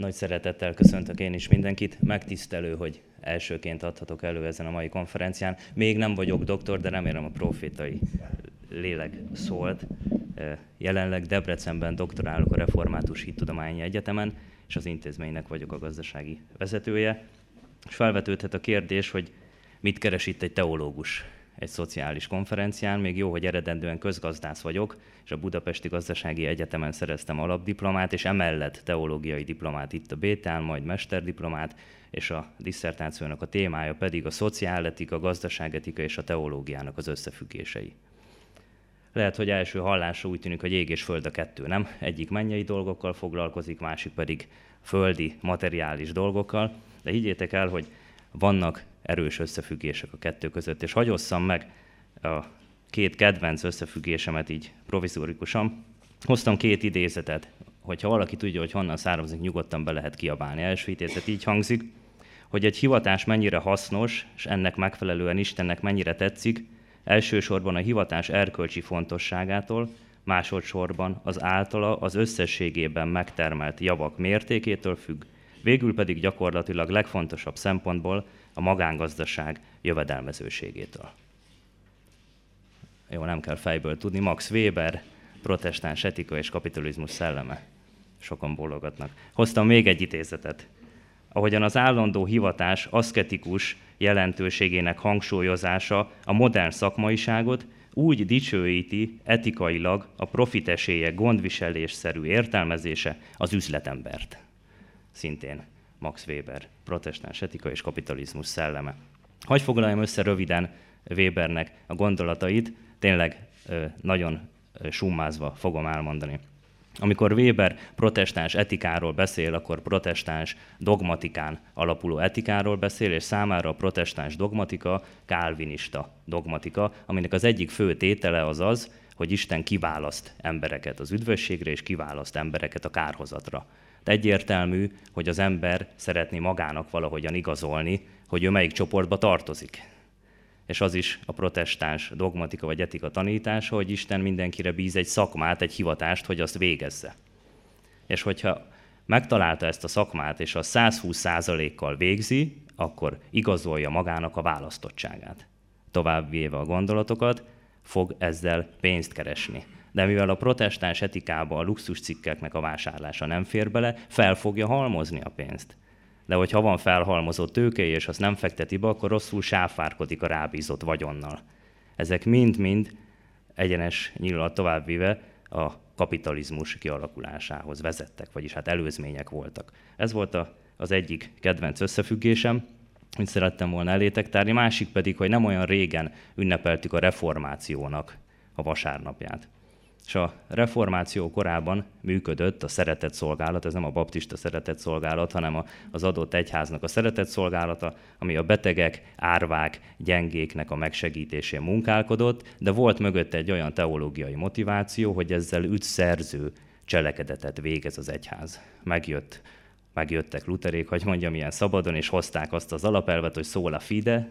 Nagy szeretettel köszöntök én is mindenkit. Megtisztelő, hogy elsőként adhatok elő ezen a mai konferencián. Még nem vagyok doktor, de remélem a profétai lélek szólt. Jelenleg Debrecenben doktorálok a Református Hittudományi Egyetemen, és az intézménynek vagyok a gazdasági vezetője. És felvetődhet a kérdés, hogy mit keres itt egy teológus egy szociális konferencián. Még jó, hogy eredendően közgazdász vagyok, és a Budapesti Gazdasági Egyetemen szereztem alapdiplomát, és emellett teológiai diplomát itt a Bétán, majd mesterdiplomát, és a disszertációnak a témája pedig a szociáletika, a gazdaságetika és a teológiának az összefüggései. Lehet, hogy első hallásra úgy tűnik, hogy ég és föld a kettő, nem? Egyik mennyei dolgokkal foglalkozik, másik pedig földi, materiális dolgokkal, de higgyétek el, hogy vannak erős összefüggések a kettő között. És hagyosszam meg a két kedvenc összefüggésemet így provizorikusan. Hoztam két idézetet, hogyha valaki tudja, hogy honnan származik, nyugodtan be lehet kiabálni. Első idézet így hangzik, hogy egy hivatás mennyire hasznos, és ennek megfelelően Istennek mennyire tetszik, elsősorban a hivatás erkölcsi fontosságától, másodszorban az általa az összességében megtermelt javak mértékétől függ, végül pedig gyakorlatilag legfontosabb szempontból a magángazdaság jövedelmezőségétől. Jó, nem kell fejből tudni. Max Weber, protestáns etika és kapitalizmus szelleme. Sokan bólogatnak. Hoztam még egy idézetet. Ahogyan az állandó hivatás aszketikus jelentőségének hangsúlyozása a modern szakmaiságot, úgy dicsőíti etikailag a profiteséje gondviselésszerű értelmezése az üzletembert. Szintén Max Weber, protestáns etika és kapitalizmus szelleme. Hogy foglaljam össze röviden Webernek a gondolatait, tényleg nagyon summázva fogom elmondani. Amikor Weber protestáns etikáról beszél, akkor protestáns dogmatikán alapuló etikáról beszél, és számára a protestáns dogmatika kálvinista dogmatika, aminek az egyik fő tétele az az, hogy Isten kiválaszt embereket az üdvösségre, és kiválaszt embereket a kárhozatra. De egyértelmű, hogy az ember szeretné magának valahogyan igazolni, hogy ő melyik csoportba tartozik. És az is a protestáns dogmatika vagy etika tanítása, hogy Isten mindenkire bíz egy szakmát, egy hivatást, hogy azt végezze. És hogyha megtalálta ezt a szakmát, és a 120%-kal végzi, akkor igazolja magának a választottságát. Tovább véve a gondolatokat, fog ezzel pénzt keresni de mivel a protestáns etikába a luxuscikkeknek a vásárlása nem fér bele, fel fogja halmozni a pénzt. De hogyha van felhalmozott tőke, és azt nem fekteti be, akkor rosszul sáfárkodik a rábízott vagyonnal. Ezek mind-mind egyenes nyílat továbbvive a kapitalizmus kialakulásához vezettek, vagyis hát előzmények voltak. Ez volt a, az egyik kedvenc összefüggésem, amit szerettem volna elétek tárni, másik pedig, hogy nem olyan régen ünnepeltük a reformációnak a vasárnapját. És a reformáció korában működött a szeretett szolgálat, ez nem a baptista szeretett szolgálat, hanem az adott egyháznak a szeretett szolgálata, ami a betegek, árvák, gyengéknek a megsegítésén munkálkodott, de volt mögött egy olyan teológiai motiváció, hogy ezzel ügyszerző cselekedetet végez az egyház. Megjött, megjöttek luterék, hogy mondjam, ilyen szabadon, és hozták azt az alapelvet, hogy szól a fide,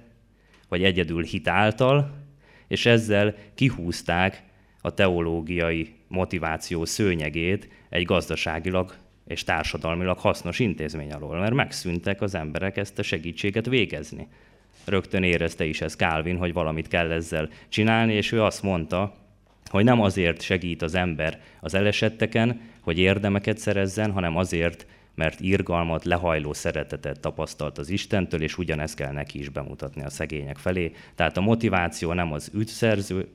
vagy egyedül hit által, és ezzel kihúzták a teológiai motiváció szőnyegét egy gazdaságilag és társadalmilag hasznos intézmény alól, mert megszűntek az emberek ezt a segítséget végezni. Rögtön érezte is ez Calvin, hogy valamit kell ezzel csinálni, és ő azt mondta, hogy nem azért segít az ember az elesetteken, hogy érdemeket szerezzen, hanem azért, mert irgalmat, lehajló szeretetet tapasztalt az Istentől, és ugyanezt kell neki is bemutatni a szegények felé. Tehát a motiváció nem az ügyszerző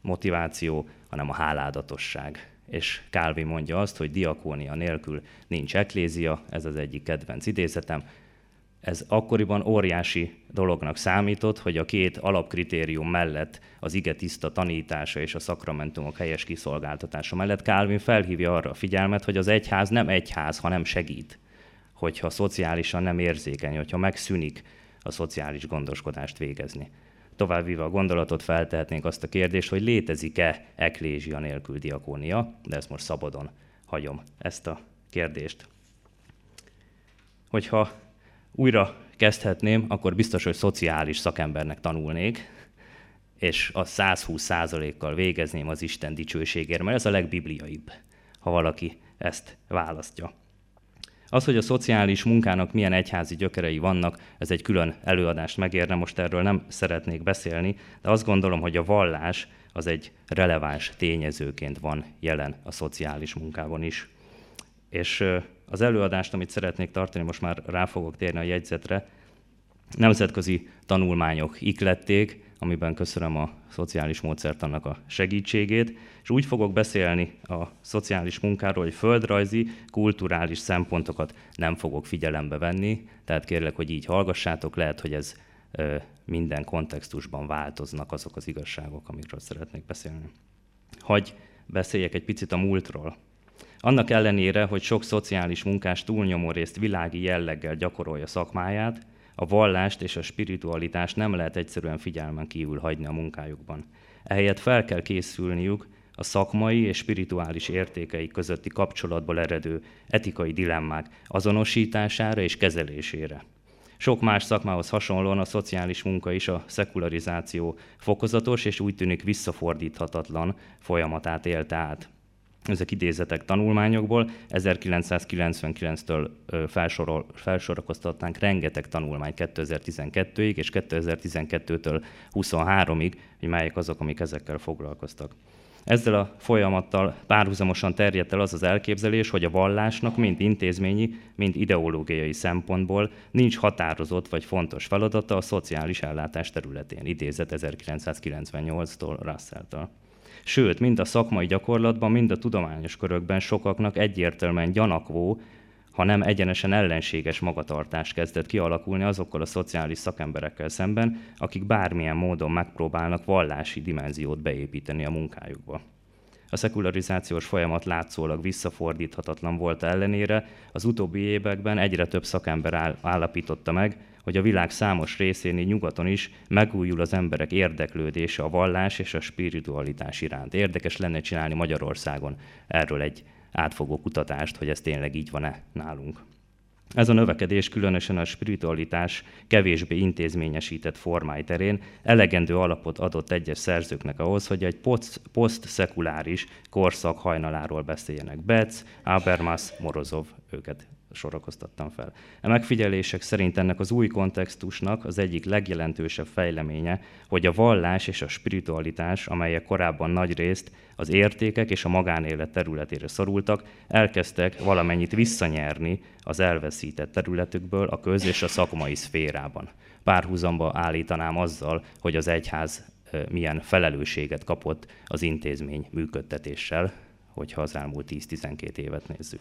motiváció, hanem a háládatosság. És Kálvi mondja azt, hogy diakónia nélkül nincs eklézia, ez az egyik kedvenc idézetem. Ez akkoriban óriási dolognak számított, hogy a két alapkritérium mellett, az ige tiszta tanítása és a szakramentumok helyes kiszolgáltatása mellett Kálvin felhívja arra a figyelmet, hogy az egyház nem egyház, hanem segít. Hogyha szociálisan nem érzékeny, hogyha megszűnik a szociális gondoskodást végezni továbbvíve a gondolatot feltehetnénk azt a kérdést, hogy létezik-e eklézsia nélkül diakónia, de ezt most szabadon hagyom ezt a kérdést. Hogyha újra kezdhetném, akkor biztos, hogy szociális szakembernek tanulnék, és a 120%-kal végezném az Isten dicsőségért, mert ez a legbibliaibb, ha valaki ezt választja. Az, hogy a szociális munkának milyen egyházi gyökerei vannak, ez egy külön előadást megérne, most erről nem szeretnék beszélni, de azt gondolom, hogy a vallás az egy releváns tényezőként van jelen a szociális munkában is. És az előadást, amit szeretnék tartani, most már rá fogok térni a jegyzetre, nemzetközi tanulmányok iklették, amiben köszönöm a szociális módszertannak a segítségét, és úgy fogok beszélni a szociális munkáról, hogy földrajzi, kulturális szempontokat nem fogok figyelembe venni, tehát kérlek, hogy így hallgassátok, lehet, hogy ez minden kontextusban változnak azok az igazságok, amikről szeretnék beszélni. Hagy beszéljek egy picit a múltról. Annak ellenére, hogy sok szociális munkás túlnyomó részt világi jelleggel gyakorolja szakmáját, a vallást és a spiritualitást nem lehet egyszerűen figyelmen kívül hagyni a munkájukban. Ehelyett fel kell készülniük a szakmai és spirituális értékei közötti kapcsolatból eredő etikai dilemmák azonosítására és kezelésére. Sok más szakmához hasonlóan a szociális munka is a szekularizáció fokozatos és úgy tűnik visszafordíthatatlan folyamatát élte át ezek idézetek tanulmányokból, 1999-től felsorol, felsorakoztatnánk rengeteg tanulmány 2012-ig, és 2012-től 23-ig, hogy melyek azok, amik ezekkel foglalkoztak. Ezzel a folyamattal párhuzamosan terjedt el az az elképzelés, hogy a vallásnak mind intézményi, mind ideológiai szempontból nincs határozott vagy fontos feladata a szociális ellátás területén, idézet 1998-tól Russell-től. Sőt, mind a szakmai gyakorlatban, mind a tudományos körökben sokaknak egyértelműen gyanakvó, ha nem egyenesen ellenséges magatartás kezdett kialakulni azokkal a szociális szakemberekkel szemben, akik bármilyen módon megpróbálnak vallási dimenziót beépíteni a munkájukba. A szekularizációs folyamat látszólag visszafordíthatatlan volt ellenére, az utóbbi években egyre több szakember állapította meg, hogy a világ számos részén, így nyugaton is megújul az emberek érdeklődése a vallás és a spiritualitás iránt. Érdekes lenne csinálni Magyarországon erről egy átfogó kutatást, hogy ez tényleg így van-e nálunk. Ez a növekedés különösen a spiritualitás kevésbé intézményesített formái terén elegendő alapot adott egyes szerzőknek ahhoz, hogy egy post-szekuláris korszak hajnaláról beszéljenek. Betz, Habermas, Morozov, őket sorakoztattam fel. A megfigyelések szerint ennek az új kontextusnak az egyik legjelentősebb fejleménye, hogy a vallás és a spiritualitás, amelyek korábban nagy részt az értékek és a magánélet területére szorultak, elkezdtek valamennyit visszanyerni az elveszített területükből a köz- és a szakmai szférában. Párhuzamba állítanám azzal, hogy az egyház milyen felelősséget kapott az intézmény működtetéssel, hogyha az elmúlt 10-12 évet nézzük.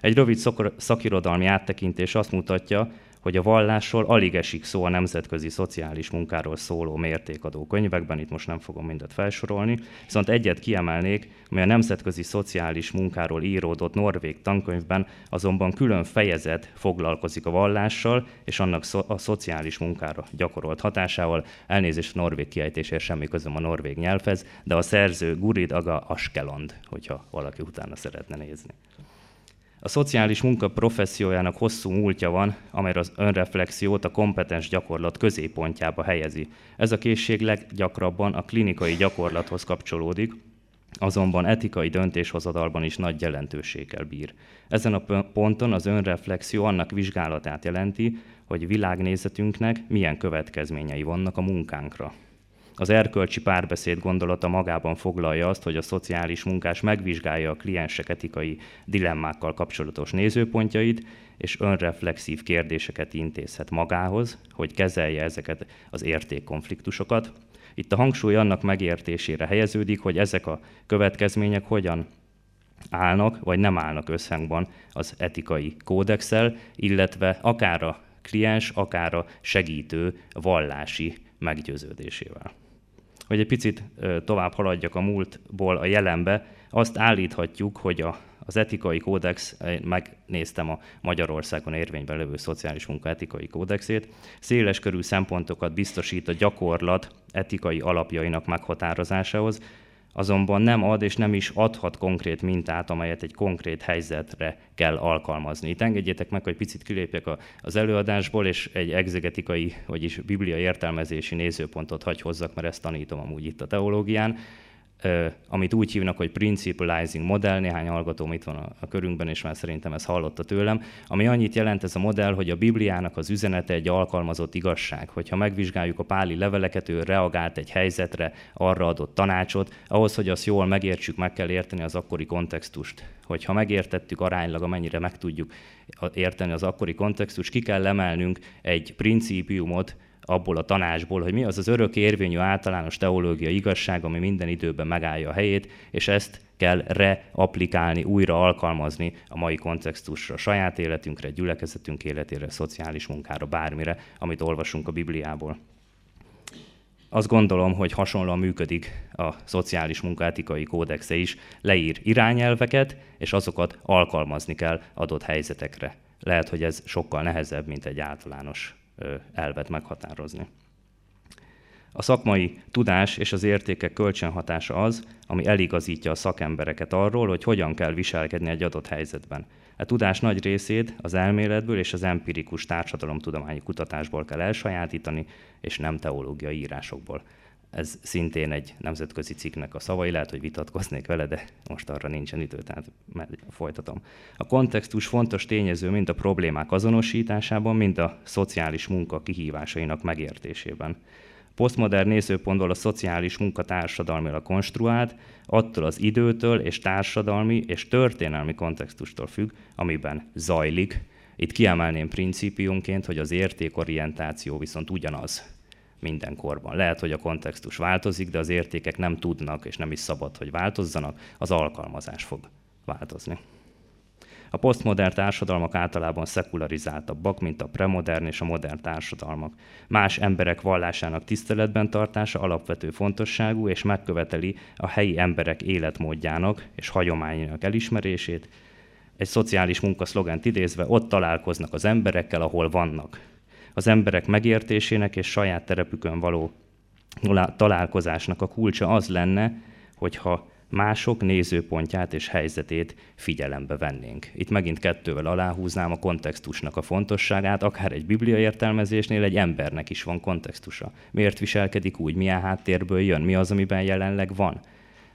Egy rövid szakirodalmi áttekintés azt mutatja, hogy a vallásról alig esik szó a nemzetközi szociális munkáról szóló mértékadó könyvekben, itt most nem fogom mindet felsorolni, viszont egyet kiemelnék, mely a nemzetközi szociális munkáról íródott norvég tankönyvben azonban külön fejezet foglalkozik a vallással és annak a szociális munkára gyakorolt hatásával. Elnézést a norvég kiejtésért semmi közöm a norvég nyelvhez, de a szerző Gurid Aga Askelond, hogyha valaki utána szeretne nézni. A szociális munka professziójának hosszú múltja van, amely az önreflexiót a kompetens gyakorlat középpontjába helyezi. Ez a készség leggyakrabban a klinikai gyakorlathoz kapcsolódik, azonban etikai döntéshozadalban is nagy jelentőséggel bír. Ezen a ponton az önreflexió annak vizsgálatát jelenti, hogy világnézetünknek milyen következményei vannak a munkánkra. Az erkölcsi párbeszéd gondolata magában foglalja azt, hogy a szociális munkás megvizsgálja a kliensek etikai dilemmákkal kapcsolatos nézőpontjait, és önreflexív kérdéseket intézhet magához, hogy kezelje ezeket az értékkonfliktusokat. Itt a hangsúly annak megértésére helyeződik, hogy ezek a következmények hogyan állnak, vagy nem állnak összhangban az etikai kódexel, illetve akár a kliens, akár a segítő vallási meggyőződésével hogy egy picit tovább haladjak a múltból a jelenbe, azt állíthatjuk, hogy a, az etikai kódex, megnéztem a Magyarországon érvényben levő szociális munka etikai kódexét, széles körű szempontokat biztosít a gyakorlat etikai alapjainak meghatározásához, azonban nem ad és nem is adhat konkrét mintát, amelyet egy konkrét helyzetre kell alkalmazni. Itt engedjétek meg, hogy picit kilépjek az előadásból, és egy exegetikai, vagyis biblia értelmezési nézőpontot hagy hozzak, mert ezt tanítom amúgy itt a teológián. Amit úgy hívnak, hogy principalizing modell, néhány hallgatóm itt van a körünkben, és már szerintem ezt hallotta tőlem, ami annyit jelent ez a modell, hogy a Bibliának az üzenete egy alkalmazott igazság. Hogyha megvizsgáljuk a páli leveleket, ő reagált egy helyzetre, arra adott tanácsot, ahhoz, hogy azt jól megértsük, meg kell érteni az akkori kontextust. Hogyha megértettük aránylag, amennyire meg tudjuk érteni az akkori kontextust, ki kell emelnünk egy principiumot, abból a tanácsból, hogy mi az az örök érvényű általános teológia igazság, ami minden időben megállja a helyét, és ezt kell reaplikálni, újra alkalmazni a mai kontextusra, a saját életünkre, gyülekezetünk életére, szociális munkára, bármire, amit olvasunk a Bibliából. Azt gondolom, hogy hasonlóan működik a szociális munkátikai kódexe is, leír irányelveket, és azokat alkalmazni kell adott helyzetekre. Lehet, hogy ez sokkal nehezebb, mint egy általános elvet meghatározni. A szakmai tudás és az értékek kölcsönhatása az, ami eligazítja a szakembereket arról, hogy hogyan kell viselkedni egy adott helyzetben. A tudás nagy részét az elméletből és az empirikus társadalomtudományi kutatásból kell elsajátítani, és nem teológiai írásokból. Ez szintén egy nemzetközi cikknek a szavai, lehet, hogy vitatkoznék vele, de most arra nincsen idő, tehát folytatom. A kontextus fontos tényező mind a problémák azonosításában, mind a szociális munka kihívásainak megértésében. Posztmodern nézőpontból a szociális munka társadalmilag konstruált, attól az időtől és társadalmi és történelmi kontextustól függ, amiben zajlik. Itt kiemelném principiumként, hogy az értékorientáció viszont ugyanaz minden korban. Lehet, hogy a kontextus változik, de az értékek nem tudnak, és nem is szabad, hogy változzanak, az alkalmazás fog változni. A posztmodern társadalmak általában szekularizáltabbak, mint a premodern és a modern társadalmak. Más emberek vallásának tiszteletben tartása alapvető fontosságú, és megköveteli a helyi emberek életmódjának és hagyományának elismerését. Egy szociális munkaszlogent idézve, ott találkoznak az emberekkel, ahol vannak az emberek megértésének és saját terepükön való találkozásnak a kulcsa az lenne, hogyha mások nézőpontját és helyzetét figyelembe vennénk. Itt megint kettővel aláhúznám a kontextusnak a fontosságát, akár egy biblia értelmezésnél egy embernek is van kontextusa. Miért viselkedik úgy, milyen háttérből jön, mi az, amiben jelenleg van.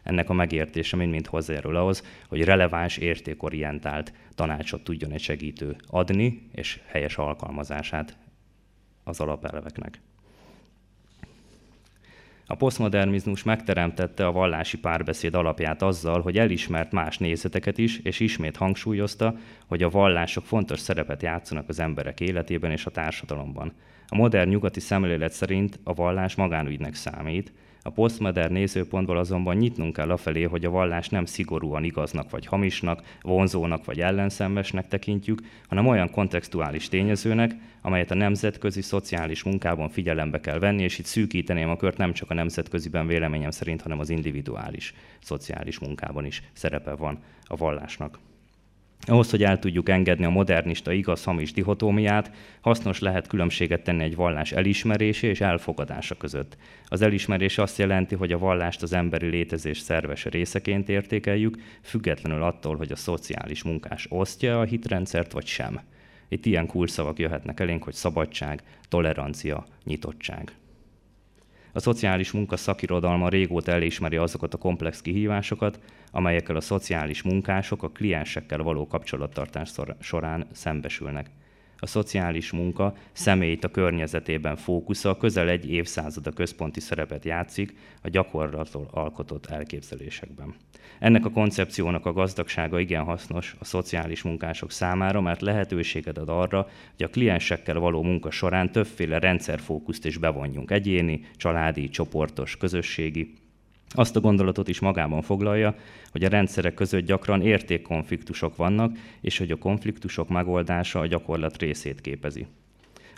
Ennek a megértése mind-mind hozzájárul ahhoz, hogy releváns, értékorientált tanácsot tudjon egy segítő adni, és helyes alkalmazását az alapelveknek. A posztmodernizmus megteremtette a vallási párbeszéd alapját azzal, hogy elismert más nézeteket is, és ismét hangsúlyozta, hogy a vallások fontos szerepet játszanak az emberek életében és a társadalomban. A modern nyugati szemlélet szerint a vallás magánügynek számít, a posztmodern nézőpontból azonban nyitnunk kell afelé, hogy a vallás nem szigorúan igaznak vagy hamisnak, vonzónak vagy ellenszembesnek tekintjük, hanem olyan kontextuális tényezőnek, amelyet a nemzetközi szociális munkában figyelembe kell venni, és itt szűkíteném a kört nem csak a nemzetköziben véleményem szerint, hanem az individuális szociális munkában is szerepe van a vallásnak. Ahhoz, hogy el tudjuk engedni a modernista igaz-hamis dihotómiát, hasznos lehet különbséget tenni egy vallás elismerése és elfogadása között. Az elismerés azt jelenti, hogy a vallást az emberi létezés szerves részeként értékeljük, függetlenül attól, hogy a szociális munkás osztja a hitrendszert vagy sem. Itt ilyen kulcsszavak jöhetnek elénk, hogy szabadság, tolerancia, nyitottság. A szociális munka szakirodalma régóta elismeri azokat a komplex kihívásokat, amelyekkel a szociális munkások a kliensekkel való kapcsolattartás során szembesülnek. A szociális munka személyt a környezetében fókusza közel egy évszázada központi szerepet játszik a gyakorlatról alkotott elképzelésekben. Ennek a koncepciónak a gazdagsága igen hasznos a szociális munkások számára, mert lehetőséget ad arra, hogy a kliensekkel való munka során többféle rendszerfókuszt is bevonjunk, egyéni, családi, csoportos, közösségi, azt a gondolatot is magában foglalja, hogy a rendszerek között gyakran értékkonfliktusok vannak, és hogy a konfliktusok megoldása a gyakorlat részét képezi.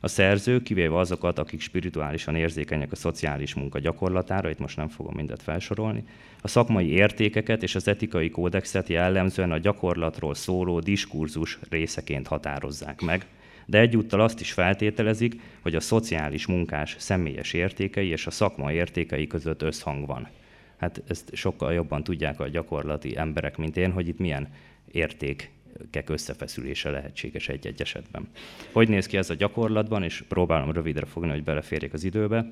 A szerző, kivéve azokat, akik spirituálisan érzékenyek a szociális munka gyakorlatára, itt most nem fogom mindet felsorolni, a szakmai értékeket és az etikai kódexet jellemzően a gyakorlatról szóló diskurzus részeként határozzák meg, de egyúttal azt is feltételezik, hogy a szociális munkás személyes értékei és a szakma értékei között összhang van. Hát ezt sokkal jobban tudják a gyakorlati emberek, mint én, hogy itt milyen érték kek összefeszülése lehetséges egy-egy esetben. Hogy néz ki ez a gyakorlatban, és próbálom rövidre fogni, hogy beleférjek az időbe.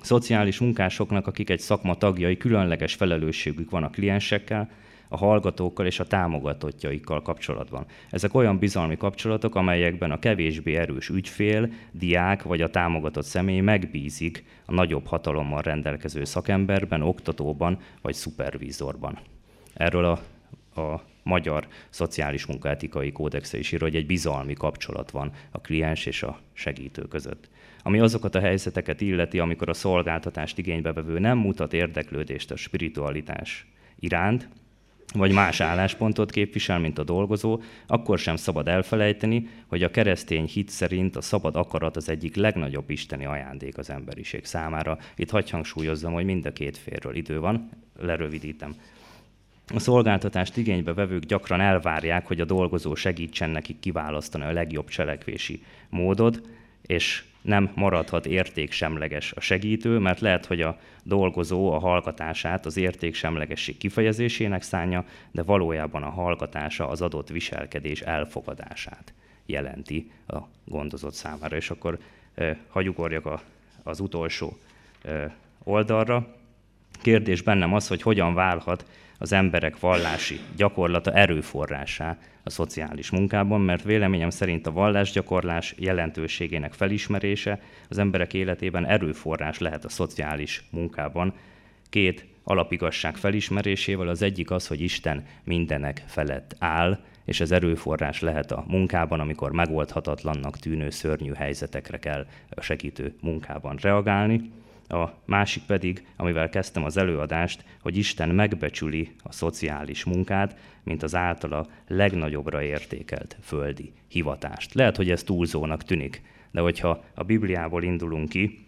Szociális munkásoknak, akik egy szakma tagjai, különleges felelősségük van a kliensekkel, a hallgatókkal és a támogatottjaikkal kapcsolatban. Ezek olyan bizalmi kapcsolatok, amelyekben a kevésbé erős ügyfél, diák vagy a támogatott személy megbízik a nagyobb hatalommal rendelkező szakemberben, oktatóban vagy szupervízorban. Erről a, a magyar szociális munkaetikai kódexe is ír, hogy egy bizalmi kapcsolat van a kliens és a segítő között. Ami azokat a helyzeteket illeti, amikor a szolgáltatást igénybevevő nem mutat érdeklődést a spiritualitás iránt, vagy más álláspontot képvisel, mint a dolgozó, akkor sem szabad elfelejteni, hogy a keresztény hit szerint a szabad akarat az egyik legnagyobb isteni ajándék az emberiség számára. Itt hagy hangsúlyozzam, hogy mind a két félről idő van, lerövidítem. A szolgáltatást igénybe vevők gyakran elvárják, hogy a dolgozó segítsen nekik kiválasztani a legjobb cselekvési módot, és nem maradhat értéksemleges a segítő, mert lehet, hogy a dolgozó a hallgatását az értéksemlegesség kifejezésének szánja, de valójában a hallgatása az adott viselkedés elfogadását jelenti a gondozott számára. És akkor eh, hagyugorjak a, az utolsó eh, oldalra. Kérdés bennem az, hogy hogyan válhat az emberek vallási gyakorlata erőforrásá a szociális munkában, mert véleményem szerint a vallásgyakorlás jelentőségének felismerése az emberek életében erőforrás lehet a szociális munkában. Két alapigasság felismerésével az egyik az, hogy Isten mindenek felett áll, és ez erőforrás lehet a munkában, amikor megoldhatatlannak tűnő szörnyű helyzetekre kell a segítő munkában reagálni a másik pedig, amivel kezdtem az előadást, hogy Isten megbecsüli a szociális munkát, mint az általa legnagyobbra értékelt földi hivatást. Lehet, hogy ez túlzónak tűnik, de hogyha a Bibliából indulunk ki,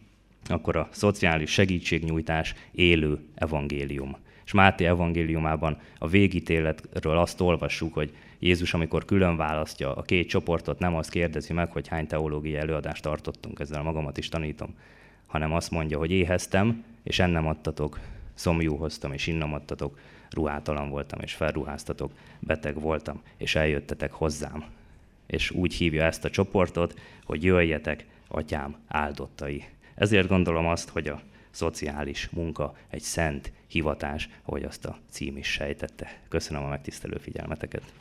akkor a szociális segítségnyújtás élő evangélium. És Máté evangéliumában a végítéletről azt olvassuk, hogy Jézus, amikor külön választja a két csoportot, nem azt kérdezi meg, hogy hány teológiai előadást tartottunk, ezzel magamat is tanítom, hanem azt mondja, hogy éheztem, és ennem adtatok, szomjú hoztam, és innom adtatok, ruhátalan voltam, és felruháztatok, beteg voltam, és eljöttetek hozzám. És úgy hívja ezt a csoportot, hogy jöjjetek, atyám áldottai. Ezért gondolom azt, hogy a szociális munka egy szent hivatás, ahogy azt a cím is sejtette. Köszönöm a megtisztelő figyelmeteket.